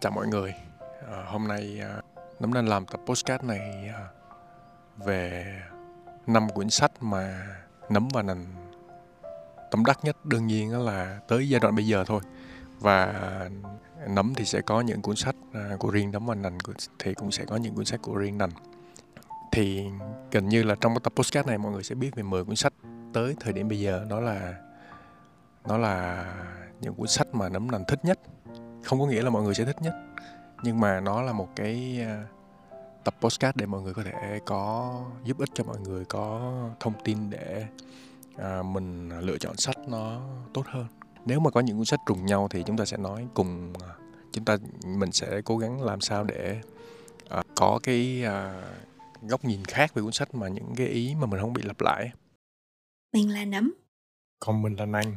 Chào mọi người, à, hôm nay à, Nấm đang làm tập postcard này à, về năm quyển sách mà Nấm và Nành tâm đắc nhất đương nhiên là tới giai đoạn bây giờ thôi. Và Nấm thì sẽ có những cuốn sách à, của riêng Nấm và Nành thì cũng sẽ có những cuốn sách của riêng Nành. Thì gần như là trong cái tập postcard này mọi người sẽ biết về 10 cuốn sách tới thời điểm bây giờ. Đó là nó là những cuốn sách mà Nấm Nành thích nhất không có nghĩa là mọi người sẽ thích nhất nhưng mà nó là một cái à, tập postcard để mọi người có thể có giúp ích cho mọi người có thông tin để à, mình lựa chọn sách nó tốt hơn nếu mà có những cuốn sách trùng nhau thì chúng ta sẽ nói cùng à, chúng ta mình sẽ cố gắng làm sao để à, có cái à, góc nhìn khác về cuốn sách mà những cái ý mà mình không bị lặp lại Mình là Nấm. còn mình là Nanh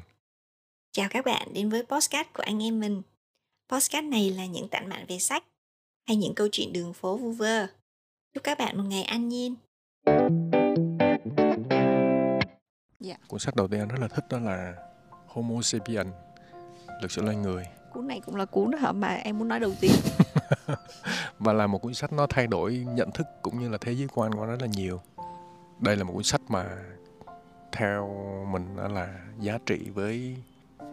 Chào các bạn đến với podcast của anh em mình. Podcast này là những tản mạn về sách hay những câu chuyện đường phố vu vơ. Chúc các bạn một ngày an nhiên. cuốn sách đầu tiên anh rất là thích đó là Homo sapien lịch sử loài người. Cuốn này cũng là cuốn đó mà em muốn nói đầu tiên. Và là một cuốn sách nó thay đổi nhận thức cũng như là thế giới quan của nó rất là nhiều. Đây là một cuốn sách mà theo mình là giá trị với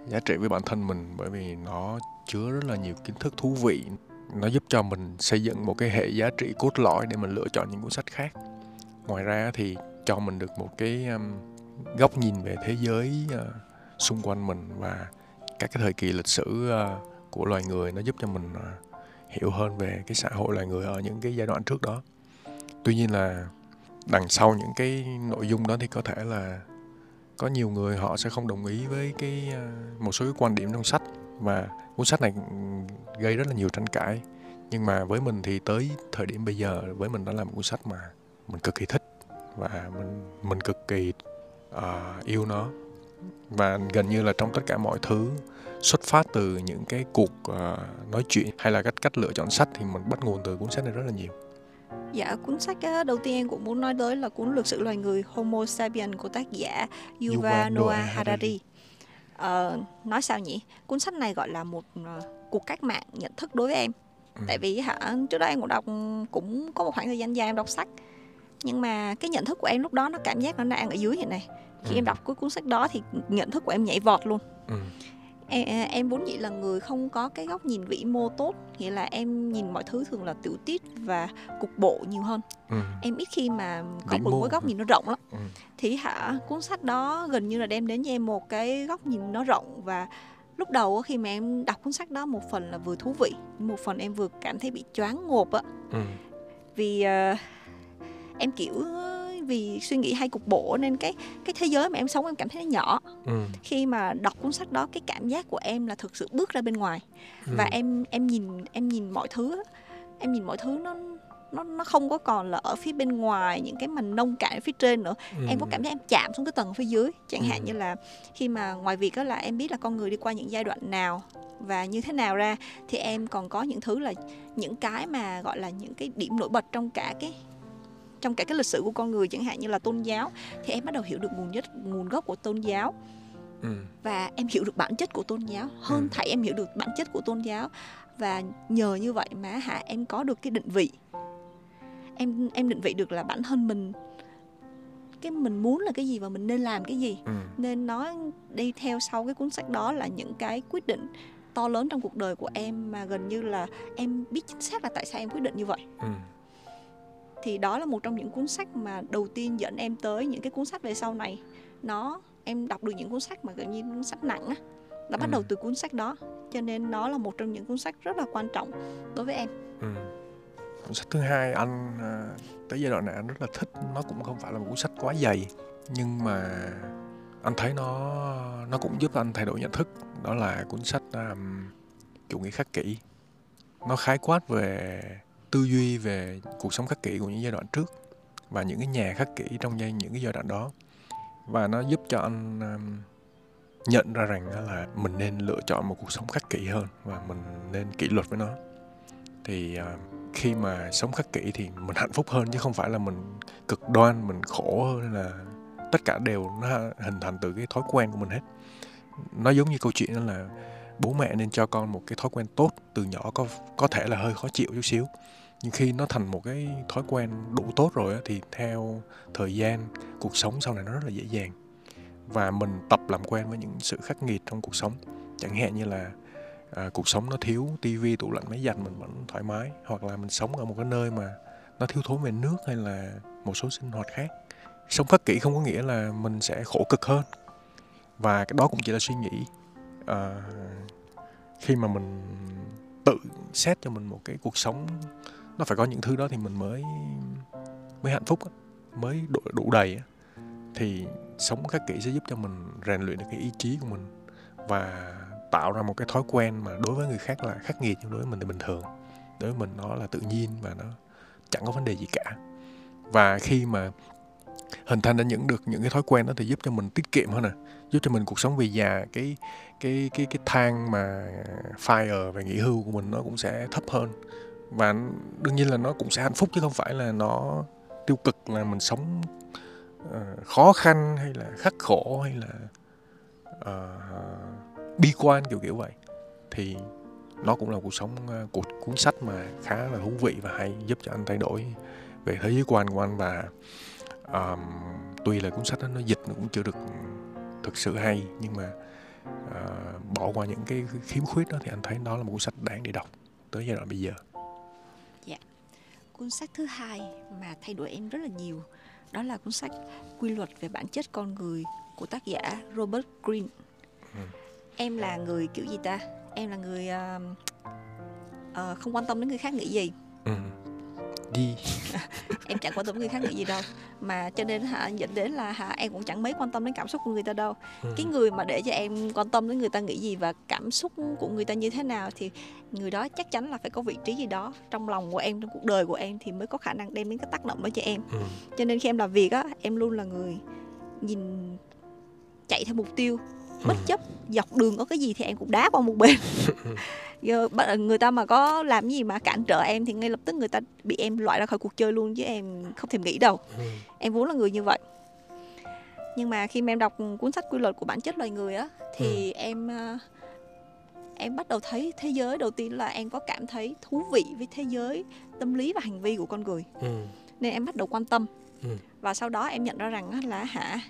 giá trị với bản thân mình bởi vì nó chứa rất là nhiều kiến thức thú vị. Nó giúp cho mình xây dựng một cái hệ giá trị cốt lõi để mình lựa chọn những cuốn sách khác. Ngoài ra thì cho mình được một cái um, góc nhìn về thế giới uh, xung quanh mình và các cái thời kỳ lịch sử uh, của loài người. Nó giúp cho mình uh, hiểu hơn về cái xã hội loài người ở những cái giai đoạn trước đó. Tuy nhiên là đằng sau những cái nội dung đó thì có thể là có nhiều người họ sẽ không đồng ý với cái à, một số cái quan điểm trong sách. Và cuốn sách này ừ, gây rất là nhiều tranh cãi. Nhưng mà với mình thì tới thời điểm bây giờ với mình đó là một cuốn sách mà mình cực kỳ thích. Và mình mình cực kỳ uh, yêu nó. Và gần như là trong tất cả mọi thứ xuất phát từ những cái cuộc uh, nói chuyện hay là cách cách lựa chọn sách thì mình bắt nguồn từ cuốn sách này rất là nhiều dạ cuốn sách đầu tiên em cũng muốn nói tới là cuốn lịch sử loài người Homo sapien của tác giả Yuval Noah Harari. Ờ, nói sao nhỉ? Cuốn sách này gọi là một ờ, cuộc cách mạng nhận thức đối với em. Ừ. tại vì hả trước đó em cũng đọc cũng có một khoảng thời gian dài em đọc sách. Nhưng mà cái nhận thức của em lúc đó nó cảm giác nó đang ở dưới như này. Khi Ừ. em đọc cái cuốn sách đó thì nhận thức của em nhảy vọt luôn. Ừ. em, em vốn dĩ là người không có cái góc nhìn vĩ mô tốt nghĩa là em nhìn mọi thứ thường là tiểu tiết và cục bộ nhiều hơn Ừ. em ít khi mà có Vĩ một mô cái góc nhìn nó rộng lắm Ừ. thì hả cuốn sách đó gần như là đem đến cho em một cái góc nhìn nó rộng và lúc đầu khi mà em đọc cuốn sách đó một phần là vừa thú vị một phần em vừa cảm thấy bị choáng ngộp á Ừ. vì ờ, em kiểu vì suy nghĩ hay cục bộ nên cái cái thế giới mà em sống em cảm thấy nó nhỏ Ừ. khi mà đọc cuốn sách đó cái cảm giác của em là thực sự bước ra bên ngoài và Ừ. em em nhìn em nhìn mọi thứ em nhìn mọi thứ nó nó nó không có còn là ở phía bên ngoài những cái màn nông cạn ở phía trên nữa em có cảm giác em chạm xuống cái tầng phía dưới chẳng hạn Ừ. như là khi mà ngoài việc đó là em biết là con người đi qua những giai đoạn nào và như thế nào ra thì em còn có những thứ là những cái mà gọi là những cái điểm nổi bật trong cả cái trong cả cái lịch sử của con người chẳng hạn như là tôn giáo thì em bắt đầu hiểu được nguồn nhất nguồn gốc của tôn giáo Ừ. và em hiểu được bản chất của tôn giáo hơn Ừ. thảy em hiểu được bản chất của tôn giáo và nhờ như vậy mà hả em có được cái định vị em em định vị được là bản thân mình cái mình muốn là cái gì và mình nên làm cái gì Ừ. nên nó đi theo sau cái cuốn sách đó là những cái quyết định to lớn trong cuộc đời của em mà gần như là em biết chính xác là tại sao em quyết định như vậy Ừ. thì đó là một trong những cuốn sách mà đầu tiên dẫn em tới những cái cuốn sách về sau này. Nó em đọc được những cuốn sách mà gần như cuốn sách nặng á nó bắt Ừ. đầu từ cuốn sách đó. Cho nên nó là một trong những cuốn sách rất là quan trọng đối với em. Ừ. Cuốn sách thứ hai anh à, tới giai đoạn này anh rất là thích. Nó cũng không phải là một cuốn sách quá dày nhưng mà anh thấy nó nó cũng giúp anh thay đổi nhận thức. Đó là cuốn sách um, chủ nghĩa khắc kỷ. Nó khái quát về tư duy về cuộc sống khắc kỷ của những giai đoạn trước và những cái nhà khắc kỷ trong giai những cái giai đoạn đó. Và nó giúp cho anh um, nhận ra rằng là mình nên lựa chọn một cuộc sống khắc kỷ hơn và mình nên kỷ luật với nó. Thì à, khi mà sống khắc kỷ thì mình hạnh phúc hơn chứ không phải là mình cực đoan mình khổ hơn là tất cả đều nó hình thành từ cái thói quen của mình hết. Nó giống như câu chuyện đó là bố mẹ nên cho con một cái thói quen tốt từ nhỏ có có thể là hơi khó chịu chút xíu nhưng khi nó thành một cái thói quen đủ tốt rồi á, thì theo thời gian cuộc sống sau này nó rất là dễ dàng. Và mình tập làm quen với những sự khắc nghiệt trong cuộc sống. Chẳng hạn như là à, cuộc sống nó thiếu tivi tủ lạnh máy giặt mình vẫn thoải mái. Hoặc là mình sống ở một cái nơi mà nó thiếu thốn về nước hay là một số sinh hoạt khác. Sống phát kỷ không có nghĩa là mình sẽ khổ cực hơn. Và cái đó cũng chỉ là suy nghĩ. À, khi mà mình tự xét cho mình một cái cuộc sống nó phải có những thứ đó thì mình mới mới hạnh phúc mới đủ, đủ đầy thì sống khắc kỷ sẽ giúp cho mình rèn luyện được cái ý chí của mình và tạo ra một cái thói quen mà đối với người khác là khắc nghiệt nhưng đối với mình thì bình thường. Đối với mình nó là tự nhiên và nó chẳng có vấn đề gì cả. Và khi mà hình thành ra những được những cái thói quen đó thì giúp cho mình tiết kiệm hơn nè giúp cho mình cuộc sống về già cái cái cái cái thang mà fire về nghỉ hưu của mình nó cũng sẽ thấp hơn và đương nhiên là nó cũng sẽ hạnh phúc chứ không phải là nó tiêu cực là mình sống uh, khó khăn hay là khắc khổ hay là uh, bi quan kiểu kiểu vậy. Thì nó cũng là cuộc sống ờ, uh, cuộc cuốn sách mà khá là thú vị và hay giúp cho anh thay đổi về thế giới quan của anh. Và um, tuy là cuốn sách đó nó dịch nó cũng chưa được thực sự hay nhưng mà uh, bỏ qua những cái khiếm khuyết đó thì anh thấy đó là một cuốn sách đáng để đọc tới giai đoạn bây giờ cuốn sách thứ hai mà thay đổi em rất là nhiều. Đó là cuốn sách quy luật về bản chất con người của tác giả Robert Greene. Ừ. em là người kiểu gì ta? Em là người uh, uh, không quan tâm đến người khác nghĩ gì. Ừ đi em chẳng quan tâm người khác nghĩ gì đâu mà cho nên hả dẫn đến là hả em cũng chẳng mấy quan tâm đến cảm xúc của người ta đâu ừ. cái người mà để cho em quan tâm đến người ta nghĩ gì và cảm xúc của người ta như thế nào thì người đó chắc chắn là phải có vị trí gì đó trong lòng của em trong cuộc đời của em thì mới có khả năng đem đến cái tác động đó cho em ừ. cho nên khi em làm việc á em luôn là người nhìn chạy theo mục tiêu bất ừ. chấp dọc đường có cái gì thì em cũng đá qua một bên giờ người ta mà có làm gì mà cản trở em thì ngay lập tức người ta bị em loại ra khỏi cuộc chơi luôn chứ em không thèm nghĩ đâu ừ. em vốn là người như vậy nhưng mà khi mà em đọc cuốn sách quy luật của bản chất loài người á thì ừ. em ờ, em bắt đầu thấy thế giới đầu tiên là em có cảm thấy thú vị với thế giới tâm lý và hành vi của con người ừ. nên em bắt đầu quan tâm ừ. và sau đó em nhận ra rằng là hả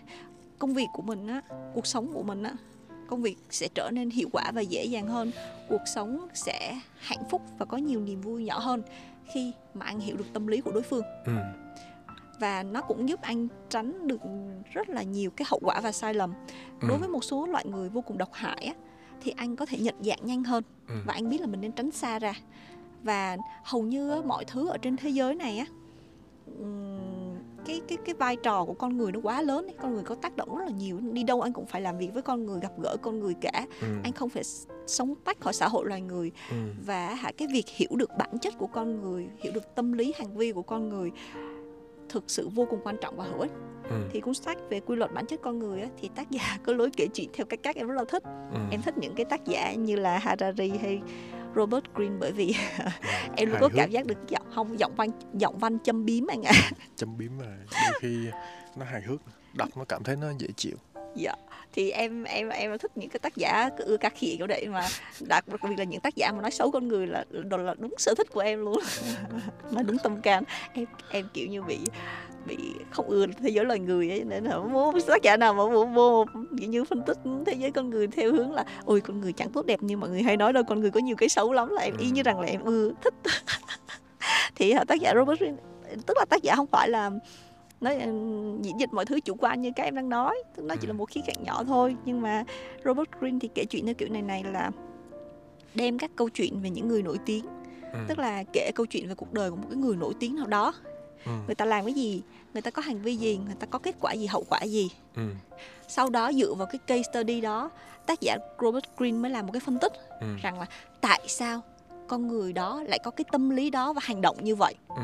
công việc của mình á cuộc sống của mình á công việc sẽ trở nên hiệu quả và dễ dàng hơn cuộc sống sẽ hạnh phúc và có nhiều niềm vui nhỏ hơn khi mà anh hiểu được tâm lý của đối phương ừ. và nó cũng giúp anh tránh được rất là nhiều cái hậu quả và sai lầm ừ. đối với một số loại người vô cùng độc hại á, thì anh có thể nhận dạng nhanh hơn ừ. và anh biết là mình nên tránh xa ra và hầu như mọi thứ ở trên thế giới này á cái cái cái vai trò của con người nó quá lớn ấy. con người có tác động rất là nhiều đi đâu anh cũng phải làm việc với con người gặp gỡ con người cả ừ. anh không phải sống tách khỏi xã hội loài người ừ. và hả cái việc hiểu được bản chất của con người hiểu được tâm lý hành vi của con người thực sự vô cùng quan trọng và hữu ích ừ. thì cuốn sách về quy luật bản chất con người á, thì tác giả có lối kể chuyện theo cách cách em rất là thích ừ. em thích những cái tác giả như là Harari hay Robert Greene bởi vì em luôn có cảm giác được giọng không giọng văn giọng văn châm biếm anh ạ. À. châm biếm mà đôi khi nó hài hước đọc nó cảm thấy nó dễ chịu. Dạ thì em em em thích những cái tác giả ưa ca khịa kiểu đấy mà. Đặc biệt là những tác giả mà nói xấu con người là đó là đúng sở thích của em luôn. Nói đúng tâm can. Em em kiểu như bị bị không ưa thế giới loài người ấy nên là vô tác giả nào mà vô vô như phân tích thế giới con người theo hướng là ôi con người chẳng tốt đẹp như mọi người hay nói đâu con người có nhiều cái xấu lắm là em y như rằng là em ưa thích. Thì tác giả Robert tức là tác giả không phải là nó diễn dịch mọi thứ chủ quan như các em đang nói nó chỉ là một khía cạnh nhỏ thôi. Nhưng mà Robert Greene thì kể chuyện theo kiểu này này là đem các câu chuyện về những người nổi tiếng ừ. tức là kể câu chuyện về cuộc đời của một cái người nổi tiếng nào đó ừ. người ta làm cái gì người ta có hành vi gì người ta có kết quả gì hậu quả gì ừ. sau đó dựa vào cái case study đó tác giả Robert Greene mới làm một cái phân tích ừ. rằng là tại sao con người đó lại có cái tâm lý đó và hành động như vậy ừ.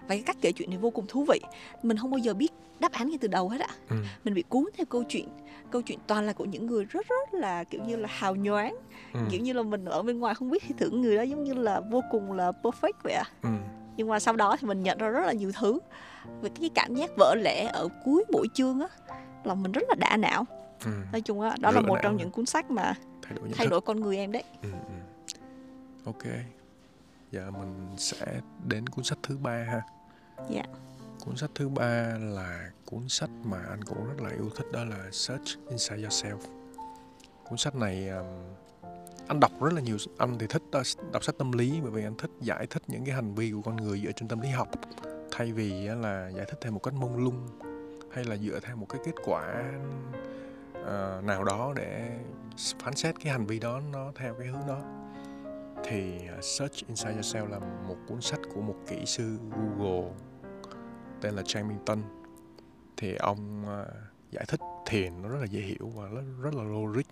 và cái cách kể chuyện này vô cùng thú vị mình không bao giờ biết đáp án ngay từ đầu hết ạ ừ. mình bị cuốn theo câu chuyện câu chuyện toàn là của những người rất rất là kiểu như là hào nhoáng ừ. kiểu như là mình ở bên ngoài không biết thì tưởng người đó giống như là vô cùng là perfect vậy ạ ừ nhưng mà sau đó thì mình nhận ra rất là nhiều thứ. Về cái cảm giác vỡ lẽ ở cuối mỗi chương á lòng mình rất là đã não. Ừ. nói chung á đó là Rửa một trong những cuốn sách mà thay đổi thay đổi con người em đấy. Ừ, ừ. ok. Giờ mình sẽ đến cuốn sách thứ ba ha. Dạ. cuốn sách thứ ba là cuốn sách mà anh cũng rất là yêu thích đó là Search Inside Yourself. Cuốn sách này um, anh đọc rất là nhiều anh thì thích ờ, đọc, sách tâm lý bởi vì anh thích giải thích những cái hành vi của con người dựa trên tâm lý học. Thay vì là giải thích theo một cách mông lung hay là dựa theo một cái kết quả ờ, nào đó để phán xét cái hành vi đó nó theo cái hướng đó thì ờ, Search Inside Yourself là một cuốn sách của một kỹ sư Google tên là Chang Minton thì ông uh, giải thích thiền nó rất là dễ hiểu và rất, rất là logic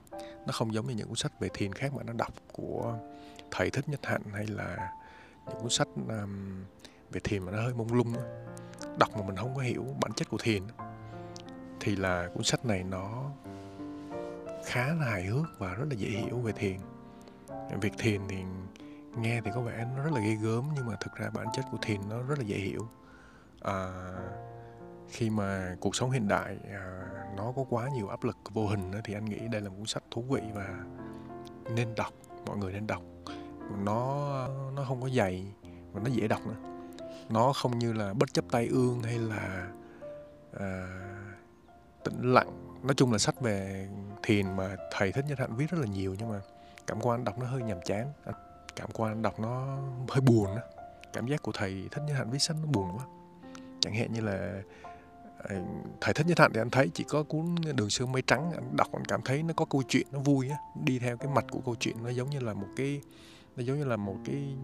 nó không giống như những cuốn sách về thiền khác mà nó đọc của thầy thích nhất hạnh hay là những cuốn sách um, về thiền mà nó hơi mông lung đó. đọc mà mình không có hiểu bản chất của thiền thì là cuốn sách này nó khá là hài hước và rất là dễ hiểu về thiền. Việc thiền thì nghe thì có vẻ nó rất là ghê gớm nhưng mà thực ra bản chất của thiền nó rất là dễ hiểu. À, khi mà cuộc sống hiện đại à, nó có quá nhiều áp lực vô hình thì anh nghĩ đây là một cuốn sách thú vị và nên đọc mọi người nên đọc. Nó nó không có dày và nó dễ đọc nữa. Nó không như là bất chấp tay ương hay là à, tĩnh lặng. Nói chung là sách về thiền mà thầy thích nhất hạnh viết rất là nhiều nhưng mà cảm quan đọc nó hơi nhàm chán. Cảm quan đọc nó hơi buồn đó. cảm giác của thầy thích nhất hạnh viết sách nó buồn quá. Chẳng hạn như là thầy thích nhất hạnh thì anh thấy chỉ có cuốn đường xưa mây trắng. Anh đọc anh cảm thấy nó có câu chuyện nó vui á. Đi theo cái mạch của câu chuyện nó giống như là một cái nó giống như là một cái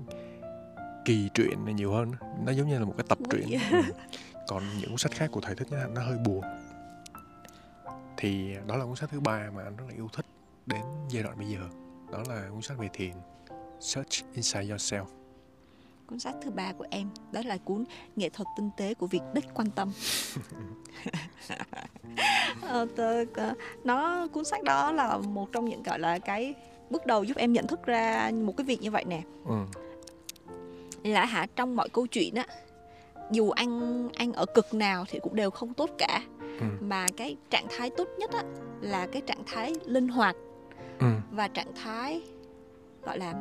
kỳ truyện này nhiều hơn nó giống như là một cái tập truyện. Ừ. còn những cuốn sách khác của thầy thích nhất hạnh nó hơi buồn. Thì đó là cuốn sách thứ ba mà anh rất là yêu thích đến giai đoạn bây giờ. Đó là cuốn sách về thiền. Search Inside Yourself cuốn sách thứ ba của em đó là cuốn nghệ thuật tinh tế của việc đích quan tâm ờ, ờ, nó cuốn sách đó là một trong những gọi là cái bước đầu giúp em nhận thức ra một cái việc như vậy nè ừ. là hả trong mọi câu chuyện á dù anh anh ở cực nào thì cũng đều không tốt cả Ừ. mà cái trạng thái tốt nhất á là cái trạng thái linh hoạt Ừ. và trạng thái gọi là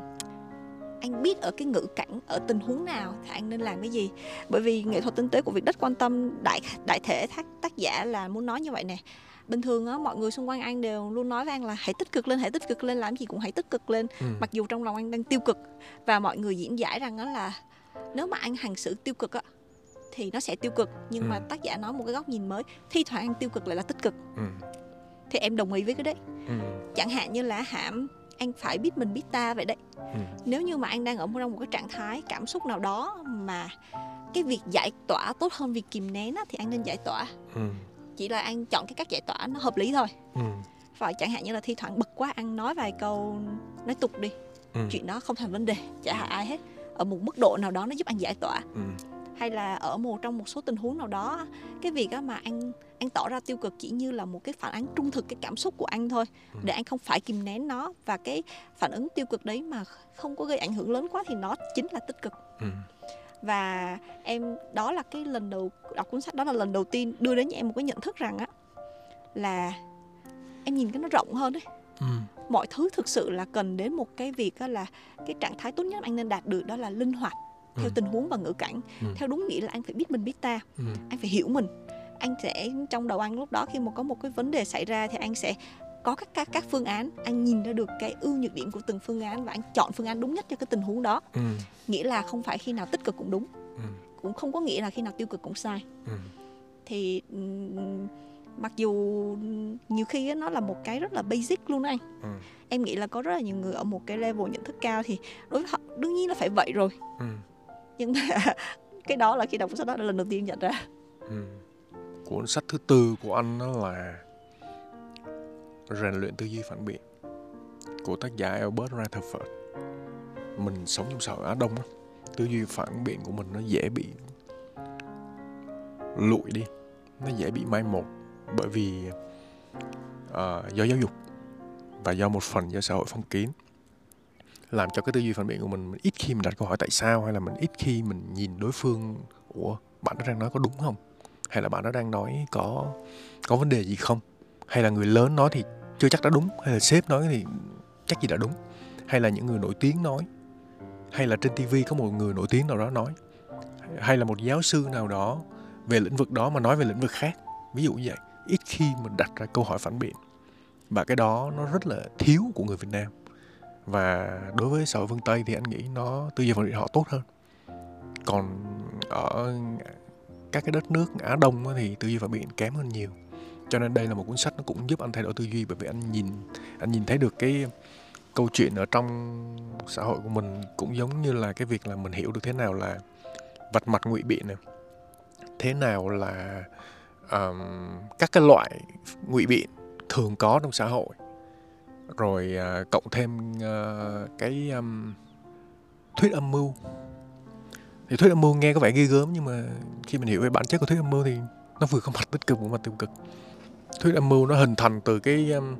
anh biết ở cái ngữ cảnh ở tình huống nào thì anh nên làm cái gì bởi vì nghệ thuật tinh tế của việc đất quan tâm đại đại thể tác tác giả là muốn nói như vậy nè bình thường á mọi người xung quanh anh đều luôn nói với anh là hãy tích cực lên hãy tích cực lên làm gì cũng hãy tích cực lên Ừ. mặc dù trong lòng anh đang tiêu cực và mọi người diễn giải rằng đó là nếu mà anh hành xử tiêu cực á thì nó sẽ tiêu cực nhưng mà Ừ. tác giả nói một cái góc nhìn mới thi thoảng anh tiêu cực lại là tích cực Ừ. thì em đồng ý với cái đấy Ừ. chẳng hạn như là hãm anh phải biết mình biết ta vậy đấy Ừ. nếu như mà anh đang ở trong một cái trạng thái cảm xúc nào đó mà cái việc giải tỏa tốt hơn việc kìm nén á, thì anh nên giải tỏa Ừ. chỉ là anh chọn cái cách giải tỏa nó hợp lý thôi Ừ. phải chẳng hạn như là thi thoảng bực quá anh nói vài câu nói tục đi Ừ. chuyện đó không thành vấn đề chả hại ai hết ở một mức độ nào đó nó giúp anh giải tỏa Ừ. hay là ở một trong một số tình huống nào đó cái việc á mà anh anh tỏ ra tiêu cực chỉ như là một cái phản ánh trung thực cái cảm xúc của anh thôi Ừ. để anh không phải kìm nén nó và cái phản ứng tiêu cực đấy mà không có gây ảnh hưởng lớn quá thì nó chính là tích cực Ừ. và em đó là cái lần đầu đọc cuốn sách đó là lần đầu tiên đưa đến cho em một cái nhận thức rằng á là em nhìn cái nó rộng hơn đấy Ừ. mọi thứ thực sự là cần đến một cái việc á là cái trạng thái tốt nhất anh nên đạt được đó là linh hoạt theo Ừ. tình huống và ngữ cảnh Ừ. theo đúng nghĩa là anh phải biết mình biết ta Ừ. anh phải hiểu mình anh sẽ trong đầu anh lúc đó khi mà có một cái vấn đề xảy ra thì anh sẽ có các các, các phương án anh nhìn ra được cái ưu nhược điểm của từng phương án và anh chọn phương án đúng nhất cho cái tình huống đó Ừ. nghĩa là không phải khi nào tích cực cũng đúng Ừ. cũng không có nghĩa là khi nào tiêu cực cũng sai Ừ. thì ừm, mặc dù nhiều khi nó là một cái rất là basic luôn anh Ừ. em nghĩ là có rất là nhiều người ở một cái level nhận thức cao thì đối với họ đương nhiên là phải vậy rồi Ừ nhưng mà cái đó là khi đọc cuốn sách đó là lần đầu tiên nhận ra Ừ. Cuốn sách thứ tư của anh đó là Rèn luyện tư duy phản biện của tác giả Albert Rutherford. Mình sống trong xã hội Á Đông đó. tư duy phản biện của mình nó dễ bị lụi đi, nó dễ bị mai một bởi vì uh, do giáo dục và do một phần do xã hội phong kiến làm cho cái tư duy phản biện của mình, mình ít khi mình đặt câu hỏi tại sao hay là mình ít khi mình nhìn đối phương ủa bạn nó đang nói có đúng không? Hay là bạn nó đang nói có có vấn đề gì không? Hay là người lớn nói thì chưa chắc đã đúng hay là sếp nói thì chắc gì đã đúng? Hay là những người nổi tiếng nói? Hay là trên TV có một người nổi tiếng nào đó nói? Hay là một giáo sư nào đó về lĩnh vực đó mà nói về lĩnh vực khác? Ví dụ như vậy ít khi mình đặt ra câu hỏi phản biện. Và cái đó nó rất là thiếu của người Việt Nam và đối với xã hội phương Tây thì anh nghĩ nó tư duy phản biện họ tốt hơn. Còn ở các cái đất nước Á Đông thì tư duy phản biện kém hơn nhiều. Cho nên đây là một cuốn sách nó cũng giúp anh thay đổi tư duy bởi vì anh nhìn anh nhìn thấy được cái câu chuyện ở trong xã hội của mình cũng giống như là cái việc là mình hiểu được thế nào là vạch mặt ngụy biện này thế nào là um, các cái loại ngụy biện thường có trong xã hội rồi uh, cộng thêm uh, cái um, thuyết âm mưu. Thì thuyết âm mưu nghe có vẻ ghê gớm nhưng mà khi mình hiểu về bản chất của thuyết âm mưu thì nó vừa có mặt tích cực vừa mặt tiêu cực. Thuyết âm mưu nó hình thành từ cái um,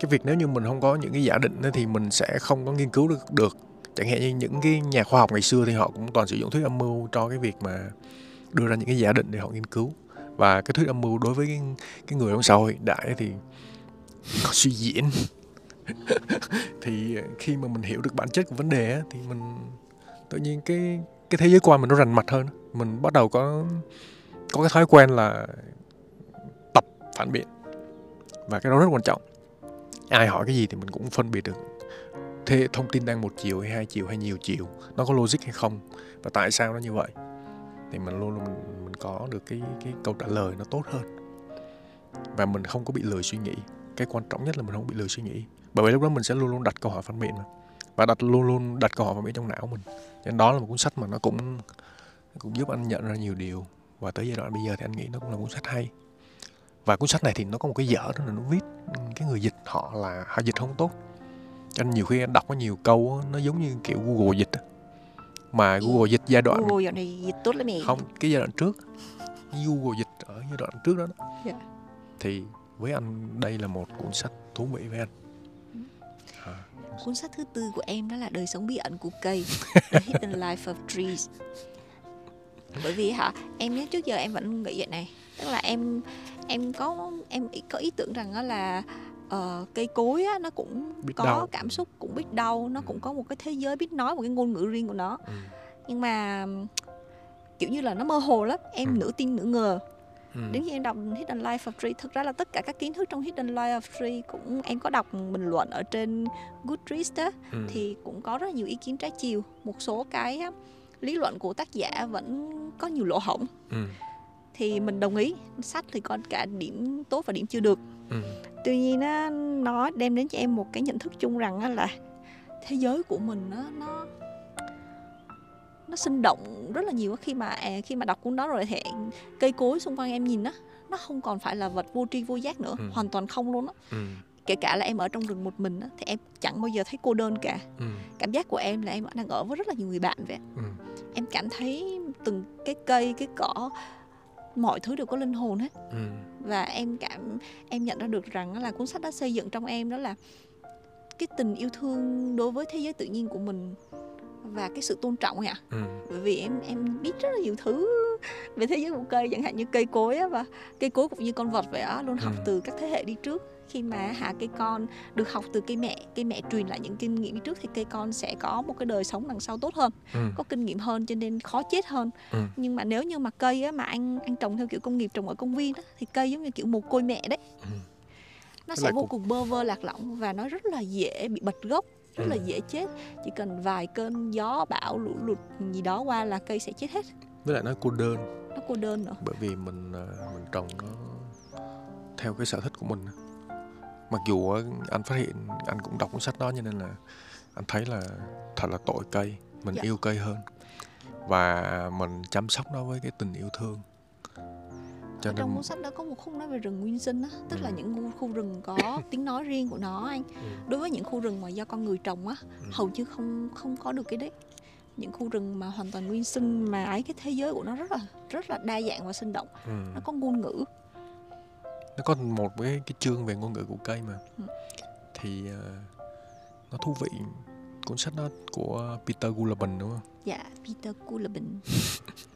cái việc nếu như mình không có những cái giả định thì mình sẽ không có nghiên cứu được được. Chẳng hạn như những cái nhà khoa học ngày xưa thì họ cũng toàn sử dụng thuyết âm mưu cho cái việc mà đưa ra những cái giả định để họ nghiên cứu. Và cái thuyết âm mưu đối với cái, cái người trong xã hội đại thì nó suy diễn. thì khi mà mình hiểu được bản chất của vấn đề thì mình tự nhiên cái cái thế giới quan mình nó rành mạch hơn mình bắt đầu có có cái thói quen là tập phản biện. Và cái đó rất quan trọng. Ai hỏi cái gì thì mình cũng phân biệt được. Thế thông tin đang một chiều hay hai chiều hay nhiều chiều nó có logic hay không và tại sao nó như vậy? Thì mình luôn luôn mình, mình có được cái cái câu trả lời nó tốt hơn. Và mình không có bị lười suy nghĩ. Cái quan trọng nhất là mình không bị lười suy nghĩ bởi vì lúc đó mình sẽ luôn luôn đặt câu hỏi phản biện mà. Và đặt luôn luôn đặt câu hỏi phản biện trong não mình. Nên đó là một cuốn sách mà nó cũng cũng giúp anh nhận ra nhiều điều. Và tới giai đoạn bây giờ thì anh nghĩ nó cũng là cuốn sách hay. Và cuốn sách này thì nó có một cái dở đó là nó viết cái người dịch họ là họ dịch không tốt. Cho nên nhiều khi anh đọc có nhiều câu nó giống như kiểu Google dịch mà Google dịch giai đoạn Google dạo này dịch tốt lắm mẹ. Không cái giai đoạn trước. Google dịch ở giai đoạn trước đó, đó. Yeah. thì với anh đây là một cuốn sách thú vị với anh. Cuốn sách thứ tư của em đó là đời sống bí ẩn của cây The Hidden Life of Trees bởi vì hả em nhớ trước giờ em vẫn nghĩ vậy này tức là em em có em có ý tưởng rằng đó là uh, cây cối á, nó cũng biết có đau. cảm xúc cũng biết đau nó Ừ. cũng có một cái thế giới biết nói một cái ngôn ngữ riêng của nó ừ. nhưng mà kiểu như là nó mơ hồ lắm em Ừ. nửa tin nửa ngờ Ừ. đến khi em đọc Hidden Life of Tree thực ra là tất cả các kiến thức trong Hidden Life of Tree cũng em có đọc bình luận ở trên Goodreads đó Ừ. thì cũng có rất là nhiều ý kiến trái chiều một số cái lý luận của tác giả vẫn có nhiều lỗ hổng Ừ. thì mình đồng ý sách thì có cả điểm tốt và điểm chưa được Ừ. tuy nhiên á, nó đem đến cho em một cái nhận thức chung rằng á là thế giới của mình á, nó nó sinh động rất là nhiều khi mà à, khi mà đọc cuốn đó rồi thì cây cối xung quanh em nhìn á nó không còn phải là vật vô tri vô giác nữa Ừ. hoàn toàn không luôn á Ừ. kể cả là em ở trong rừng một mình á thì em chẳng bao giờ thấy cô đơn cả Ừ. cảm giác của em là em đang ở với rất là nhiều người bạn vậy Ừ. em cảm thấy từng cái cây cái cỏ mọi thứ đều có linh hồn hết Ừ. và em cảm em nhận ra được rằng là cuốn sách đã xây dựng trong em đó là cái tình yêu thương đối với thế giới tự nhiên của mình và cái sự tôn trọng ạ Ừ. bởi vì em em biết rất là nhiều thứ về thế giới của cây chẳng hạn như cây cối á và cây cối cũng như con vật vậy á luôn học Ừ. từ các thế hệ đi trước khi mà hạ cây con được học từ cây mẹ cây mẹ truyền lại những kinh nghiệm đi trước thì cây con sẽ có một cái đời sống đằng sau tốt hơn Ừ. có kinh nghiệm hơn cho nên khó chết hơn Ừ. nhưng mà nếu như mà cây á mà anh anh trồng theo kiểu công nghiệp trồng ở công viên á, thì cây giống như kiểu một côi mẹ đấy Ừ. nó Với sẽ vô cùng bơ vơ lạc lõng và nó rất là dễ bị bật gốc rất là Ừ. dễ chết. Chỉ cần vài cơn gió bão lũ lụt gì đó qua là cây sẽ chết hết. Với lại nó cô đơn. Nó cô đơn nữa. Bởi vì mình ờ, mình trồng nó theo cái sở thích của mình mặc dù anh phát hiện anh cũng đọc cuốn sách đó cho nên là anh thấy là thật là tội cây. Mình Dạ. yêu cây hơn. Và mình chăm sóc nó với cái tình yêu thương. Cho ở trong nên cuốn sách đó có khúc nói về rừng nguyên sinh á tức là Ừ. những khu, rừng có tiếng nói riêng của nó anh Ừ. đối với những khu rừng mà do con người trồng á Ừ. hầu như không không có được cái đấy những khu rừng mà hoàn toàn nguyên sinh mà ấy cái thế giới của nó rất là rất là đa dạng và sinh động ừ. nó có ngôn ngữ nó có một cái cái chương về ngôn ngữ của cây mà Ừ. thì ờ, nó thú vị cuốn sách đó của Peter Gullaban đúng không dạ Peter Kuhleben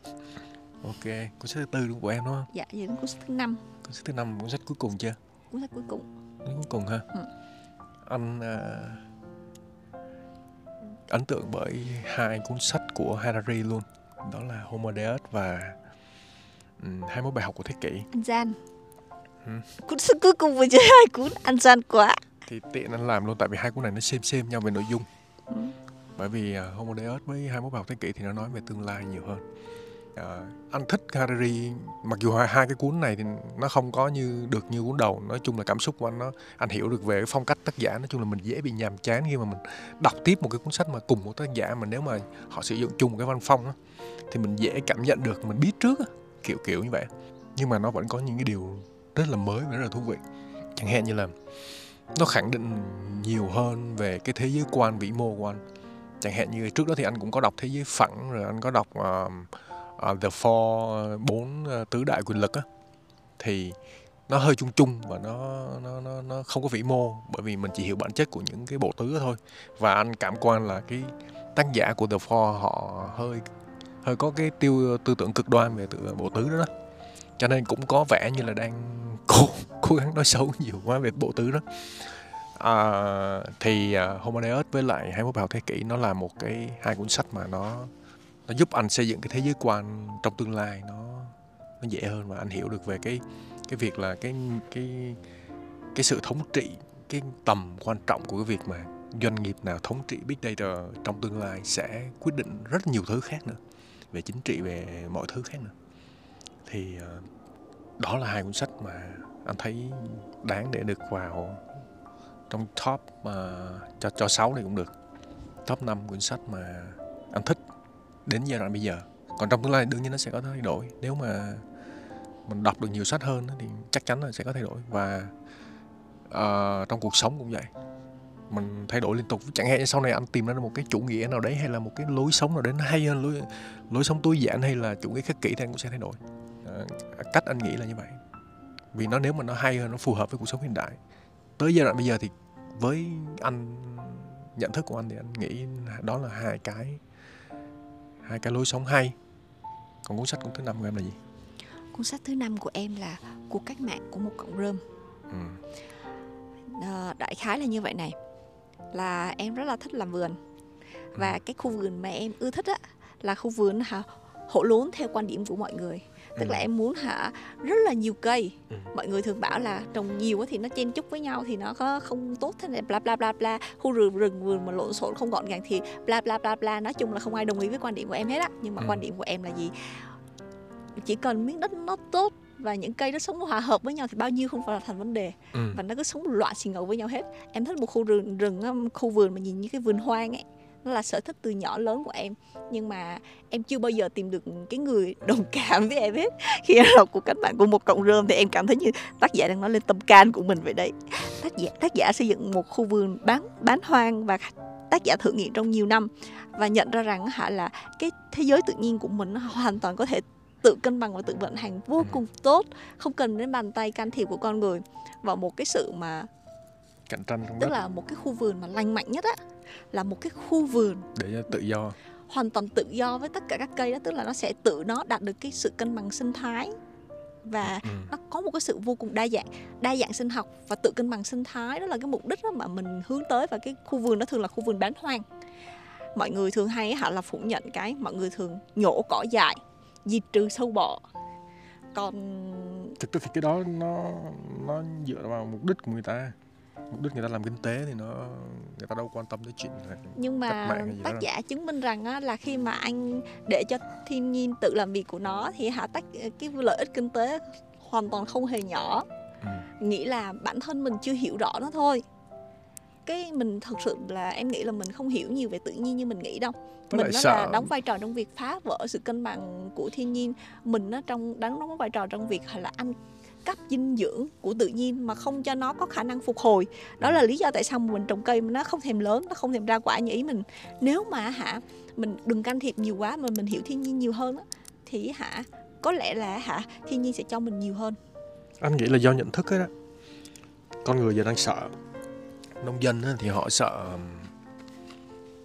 ok cuốn sách thứ tư đúng của em đúng không? Dạ giờ đến cuốn sách thứ năm. Cuốn sách thứ năm cuốn sách cuối cùng chưa? Cuốn sách cuối cùng. Đến cuối cùng ha Ừ. anh à, ấn tượng bởi hai cuốn sách của Harari luôn. Đó là Homo Deus và um, 21 bài học của thế kỷ. Anh gian. Ừ. cuốn sách cuối cùng vừa chơi hai cuốn anh gian quá. Thì tiện anh làm luôn tại vì hai cuốn này nó xem xem nhau về nội dung. Ừ. bởi vì uh, Homo Deus với 21 bài học thế kỷ thì nó nói về tương lai nhiều hơn uh, anh thích Harari mặc dù hai, hai cái cuốn này thì nó không có như được như cuốn đầu. Nói chung là cảm xúc của anh nó anh hiểu được về cái phong cách tác giả. Nói chung là mình dễ bị nhàm chán khi mà mình đọc tiếp một cái cuốn sách mà cùng một tác giả mà nếu mà họ sử dụng chung một cái văn phong á, thì mình dễ cảm nhận được mình biết trước kiểu kiểu như vậy. Nhưng mà nó vẫn có những cái điều rất là mới và rất là thú vị. Chẳng hạn như là nó khẳng định nhiều hơn về cái thế giới quan vĩ mô của anh. Chẳng hạn như trước đó thì anh cũng có đọc thế giới phẳng rồi anh có đọc uh, uh, The Four bốn uh, tứ đại quyền lực á thì nó hơi chung chung và nó nó nó nó không có vĩ mô bởi vì mình chỉ hiểu bản chất của những cái bộ tứ đó thôi. Và anh cảm quan là cái tác giả của The Four họ hơi hơi có cái tiêu tư tưởng cực đoan về tự bộ tứ đó, đó. Cho nên cũng có vẻ như là đang cố cố gắng nói xấu nhiều quá về bộ tứ đó. À, thì à, uh, Homodeus với lại 21 bài thế kỷ nó là một cái hai cuốn sách mà nó nó giúp anh xây dựng cái thế giới quan trong tương lai, nó nó dễ hơn và anh hiểu được về cái cái việc là cái cái cái sự thống trị, cái tầm quan trọng của cái việc mà doanh nghiệp nào thống trị big data trong tương lai sẽ quyết định rất nhiều thứ khác nữa, về chính trị, về mọi thứ khác nữa. Thì ờ, đó là hai cuốn sách mà anh thấy đáng để được vào trong top mà cho cho 6 này cũng được. Top 5 cuốn sách mà anh thích đến giai đoạn bây giờ. Còn trong tương lai đương nhiên nó sẽ có thay đổi. Nếu mà mình đọc được nhiều sách hơn thì chắc chắn là sẽ có thay đổi. Và uh, trong cuộc sống cũng vậy. Mình thay đổi liên tục. Chẳng hạn như sau này anh tìm ra một cái chủ nghĩa nào đấy hay là một cái lối sống nào đấy nó hay hơn lối lối sống tối giản hay là chủ nghĩa khắc kỷ thì anh cũng sẽ thay đổi. Uh, cách anh nghĩ là như vậy. Vì nó nếu mà nó hay hơn nó phù hợp với cuộc sống hiện đại. Tới giai đoạn bây giờ thì với anh nhận thức của anh thì anh nghĩ đó là hai cái hai cái lối sống hay. Còn cuốn sách cuốn thứ năm của em là gì? Cuốn sách thứ năm của em là cuộc cách mạng của một cọng rơm. Ừ. à, đại khái là như vậy này. Là em rất là thích làm vườn. Và Ừ. cái khu vườn mà em ưa thích á là khu vườn hả hộ lốn theo quan điểm của mọi người tức Ừ. là em muốn hả rất là nhiều cây Ừ. mọi người thường bảo là trồng nhiều thì nó chen chúc với nhau thì nó có không tốt thế này bla bla bla bla khu rừng rừng vườn mà lộn xộn không gọn gàng thì bla bla bla bla nói chung là không ai đồng ý với quan điểm của em hết á nhưng mà Ừ. quan điểm của em là gì chỉ cần miếng đất nó tốt và những cây nó sống hòa hợp với nhau thì bao nhiêu không phải là thành vấn đề Ừ. và nó cứ sống loạn xì ngầu với nhau hết em thích một khu rừng rừng khu vườn mà nhìn như cái vườn hoang ấy nó là sở thích từ nhỏ lớn của em. Nhưng mà em chưa bao giờ tìm được cái người đồng cảm với em hết. Khi em đọc cuộc cách mạng của một cộng rơm thì em cảm thấy như tác giả đang nói lên tâm can của mình vậy đấy. Tác giả tác giả xây dựng một khu vườn bán bán hoang và tác giả thử nghiệm trong nhiều năm và nhận ra rằng hả là cái thế giới tự nhiên của mình nó hoàn toàn có thể tự cân bằng và tự vận hành vô Ừ. cùng tốt không cần đến bàn tay can thiệp của con người. Và một cái sự mà cạnh tranh trong tức đất là một cái khu vườn mà lành mạnh nhất á là một cái khu vườn để cho tự do. hoàn toàn tự do với tất cả các cây đó tức là nó sẽ tự nó đạt được cái sự cân bằng sinh thái. Và ừ. nó có một cái sự vô cùng đa dạng đa dạng sinh học và tự cân bằng sinh thái. Đó là cái mục đích đó mà mình hướng tới và cái khu vườn đó thường là khu vườn bán hoang. Mọi người thường hay hả là phủ nhận cái mọi người thường nhổ cỏ dại diệt trừ sâu bọ. Còn thực tế thì cái đó nó nó dựa vào mục đích của người ta mục đích người ta làm kinh tế thì nó người ta đâu quan tâm tới chuyện là nhưng cách mà hay tác đâu. giả chứng minh rằng á, là khi mà anh để cho thiên nhiên tự làm việc của nó thì hả tác cái lợi ích kinh tế hoàn toàn không hề nhỏ. Ừ. nghĩ là bản thân mình chưa hiểu rõ nó thôi. Cái mình thật sự là em nghĩ là mình không hiểu nhiều về tự nhiên như mình nghĩ đâu. Với mình nó sợ. là đóng vai trò trong việc phá vỡ sự cân bằng của thiên nhiên. Mình nó trong đóng đóng vai trò trong việc là ăn cấp dinh dưỡng của tự nhiên mà không cho nó có khả năng phục hồi. Đó là lý do tại sao mình trồng cây mà nó không thèm lớn, nó không thèm ra quả như ý mình. Nếu mà hả, mình đừng can thiệp nhiều quá mà mình hiểu thiên nhiên nhiều hơn thì hả, có lẽ là hả, thiên nhiên sẽ cho mình nhiều hơn. Anh nghĩ là do nhận thức ấy đó. Con người giờ đang sợ nông dân thì họ sợ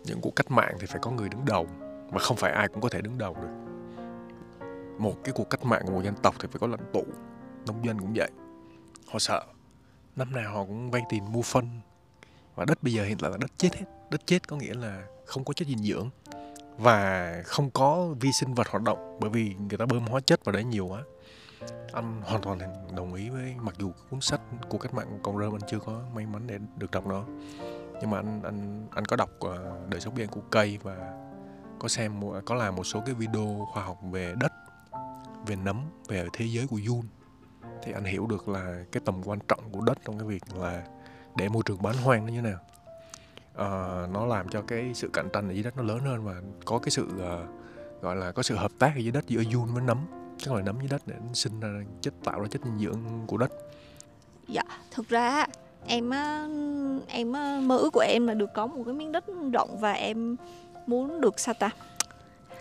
những cuộc cách mạng thì phải có người đứng đầu mà không phải ai cũng có thể đứng đầu được. Một cái cuộc cách mạng của một dân tộc thì phải có lãnh tụ nông dân cũng vậy. Họ sợ năm nào họ cũng vay tiền mua phân. Và đất bây giờ hiện tại là đất chết hết. Đất chết có nghĩa là không có chất dinh dưỡng và không có vi sinh vật hoạt động bởi vì người ta bơm hóa chất vào đấy nhiều quá. Anh hoàn toàn đồng ý với, mặc dù cuốn sách của cách mạng con rơm anh chưa có may mắn để được đọc nó. Nhưng mà anh anh anh có đọc ờ, đời sống biển của cây và có xem, có làm một số cái video khoa học về đất, về nấm, về thế giới của Jun thì anh hiểu được là cái tầm quan trọng của đất trong cái việc là để môi trường bán hoang nó như thế nào. Uh, nó làm cho cái sự cạnh tranh ở dưới đất nó lớn hơn và có cái sự uh, gọi là có sự hợp tác ở dưới đất giữa Jun với nấm. Các loài nấm dưới đất để sinh ra chất tạo ra chất dinh dưỡng của đất. Dạ thực ra em em mơ ước của em là được có một cái miếng đất rộng và em muốn được sao ta?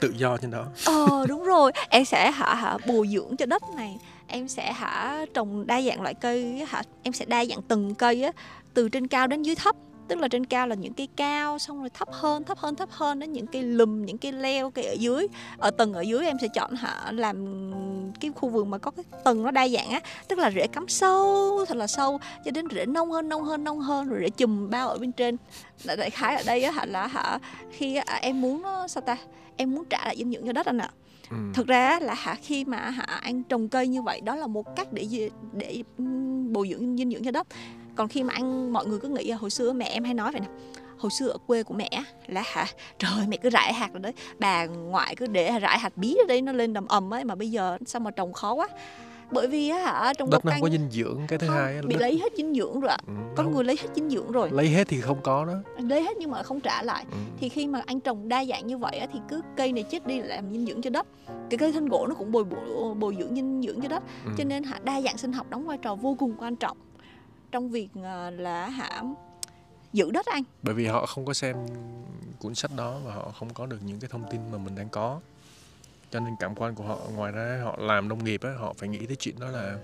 Tự do trên đó. Ờ đúng rồi. Em sẽ hả hả bồi dưỡng cho đất này em sẽ hả trồng đa dạng loại cây hả? Em sẽ đa dạng từng cây á, từ trên cao đến dưới thấp. Tức là trên cao là những cây cao, xong rồi thấp hơn thấp hơn thấp hơn, đến những cây lùm, những cây leo, cây ở dưới. Ở tầng ở dưới em sẽ chọn hả làm cái khu vườn mà có cái tầng nó đa dạng á. Tức là rễ cắm sâu, thật là sâu, cho đến rễ nông hơn nông hơn nông hơn, rồi rễ chùm bao ở bên trên. Đại khái ở đây á hả là hả khi à, em muốn nó sao ta? Em muốn trả lại dinh dưỡng cho đất anh ạ. Ừ. thực ra là hả, khi mà hả ăn trồng cây như vậy, đó là một cách để để bồi dưỡng, dinh dưỡng cho đất còn khi mà ăn mọi người cứ nghĩ hồi xưa mẹ em hay nói vậy nè, hồi xưa ở quê của mẹ là hả, trời mẹ cứ rải hạt rồi đấy, bà ngoại cứ để rải hạt bí ở đấy nó lên đầm ầm ấy, mà bây giờ sao mà trồng khó quá bởi vì á hả trong đất nó không có dinh dưỡng cái thứ không, hai bị đất... lấy hết dinh dưỡng rồi ừ, con không. người lấy hết dinh dưỡng rồi. Lấy hết thì không có đó. Lấy hết nhưng mà không trả lại. Ừ. thì khi mà anh trồng đa dạng như vậy á, thì cứ cây này chết đi làm dinh dưỡng cho đất. Cái cây thân gỗ nó cũng bồi bổ bồi dưỡng dinh dưỡng cho đất. Ừ. cho nên hả đa dạng sinh học đóng vai trò vô cùng quan trọng trong việc ờ, là hả giữ đất anh bởi vì họ không có xem cuốn sách đó và họ không có được những cái thông tin mà mình đang có cho nên cảm quan của họ ngoài ra họ làm nông nghiệp á họ phải nghĩ tới chuyện đó là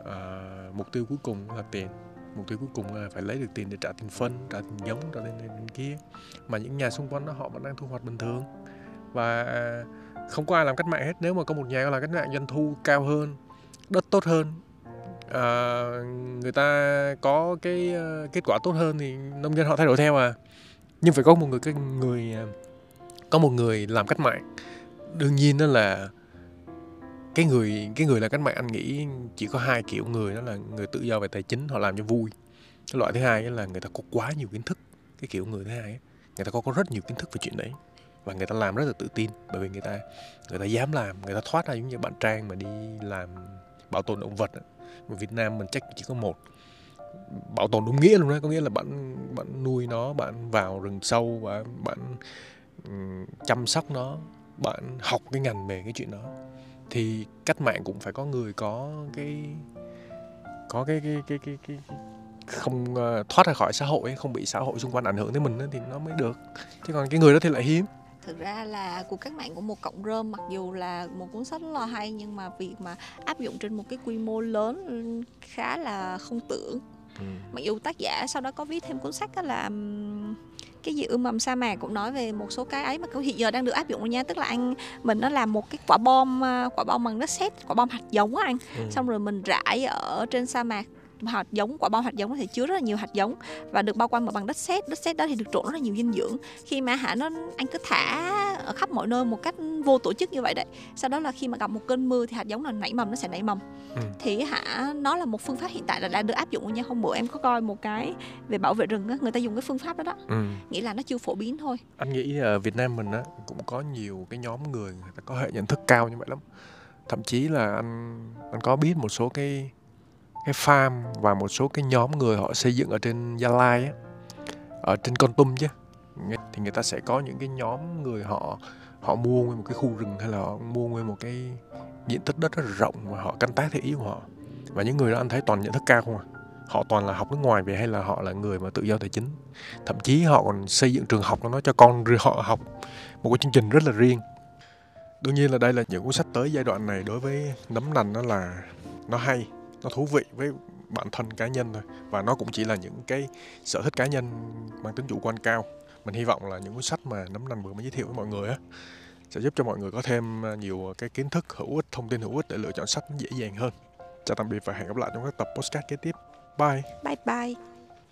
uh, mục tiêu cuối cùng là tiền. Mục tiêu cuối cùng là phải lấy được tiền để trả tiền phân trả tiền giống trả tiền này kia. Mà những nhà xung quanh đó họ vẫn đang thu hoạch bình thường. Và không có ai làm cách mạng hết. Nếu mà có một nhà làm cách mạng doanh thu cao hơn đất tốt hơn uh, người ta có cái uh, kết quả tốt hơn thì nông dân họ thay đổi theo à. Nhưng phải có một người cái người có một người làm cách mạng đương nhiên đó là cái người cái người là cách mạng, anh nghĩ chỉ có hai kiểu người, đó là người tự do về tài chính, họ làm cho vui. Cái loại thứ hai là người ta có quá nhiều kiến thức, cái kiểu người thứ hai người ta có có rất nhiều kiến thức về chuyện đấy và người ta làm rất là tự tin, bởi vì người ta người ta dám làm, người ta thoát ra giống như bạn trang mà đi làm bảo tồn động vật ở Việt Nam mình chắc chỉ có một. Bảo tồn đúng nghĩa luôn đấy có nghĩa là bạn bạn nuôi nó, bạn vào rừng sâu và bạn chăm sóc nó bạn học cái ngành về cái chuyện đó thì cách mạng cũng phải có người có cái có cái cái cái cái, cái, cái không uh, thoát ra khỏi xã hội không bị xã hội xung quanh ảnh hưởng tới mình thì nó mới được. Chứ còn cái người đó thì lại hiếm. Thực ra là cuộc cách mạng của một cộng rơm mặc dù là một cuốn sách rất là hay nhưng mà việc mà áp dụng trên một cái quy mô lớn khá là không tưởng. Ừ. mặc dù tác giả sau đó có viết thêm cuốn sách đó là cái gì ươm mầm sa mạc cũng nói về một số cái ấy mà hiện giờ đang được áp dụng rồi nha. Tức là anh mình nó làm một cái quả bom à, quả bom bằng đất sét quả bom hạt giống á anh. Ừ. xong rồi mình rải ở trên sa mạc hạt giống quả bom hạt giống thì chứa rất là nhiều hạt giống và được bao quanh bằng đất sét. Đất sét đó thì được trộn rất là nhiều dinh dưỡng. Khi mà hả nó anh cứ thả ở khắp mọi nơi một cách vô tổ chức như vậy đấy sau đó là khi mà gặp một cơn mưa thì hạt giống là nảy mầm nó sẽ nảy mầm. Ừ. thì hả nó là một phương pháp hiện tại là đã được áp dụng nha. Hôm bữa em có coi một cái về bảo vệ rừng á người ta dùng cái phương pháp đó đó. Ừ. nghĩa là nó chưa phổ biến thôi. Anh nghĩ ở Việt Nam mình á cũng có nhiều cái nhóm người người ta có hệ nhận thức cao như vậy lắm. Thậm chí là anh anh có biết một số cái cái farm và một số cái nhóm người họ xây dựng ở trên Gia Lai á, ở trên Con Tum chứ. Thì người ta sẽ có những cái nhóm người họ họ mua nguyên một cái khu rừng hay là họ mua nguyên một cái diện tích đất rất là rộng và họ canh tác theo ý của họ. Và những người đó anh thấy toàn nhận thức cao không à? Họ toàn là học nước ngoài về hay là họ là người mà tự do tài chính? Thậm chí họ còn xây dựng trường học nó cho con họ học một cái chương trình rất là riêng. Đương nhiên là đây là những cuốn sách tới giai đoạn này đối với nấm nành nó là nó hay nó thú vị với bản thân cá nhân thôi. Và nó cũng chỉ là những cái sở thích cá nhân mang tính chủ quan cao. Mình hy vọng là những cuốn sách mà nấm nành vừa mới giới thiệu với mọi người á, sẽ giúp cho mọi người có thêm à, nhiều cái kiến thức hữu ích, thông tin hữu ích để lựa chọn sách dễ dàng hơn. Chào tạm biệt và hẹn gặp lại trong các tập podcast kế tiếp. Bye. Bye bye.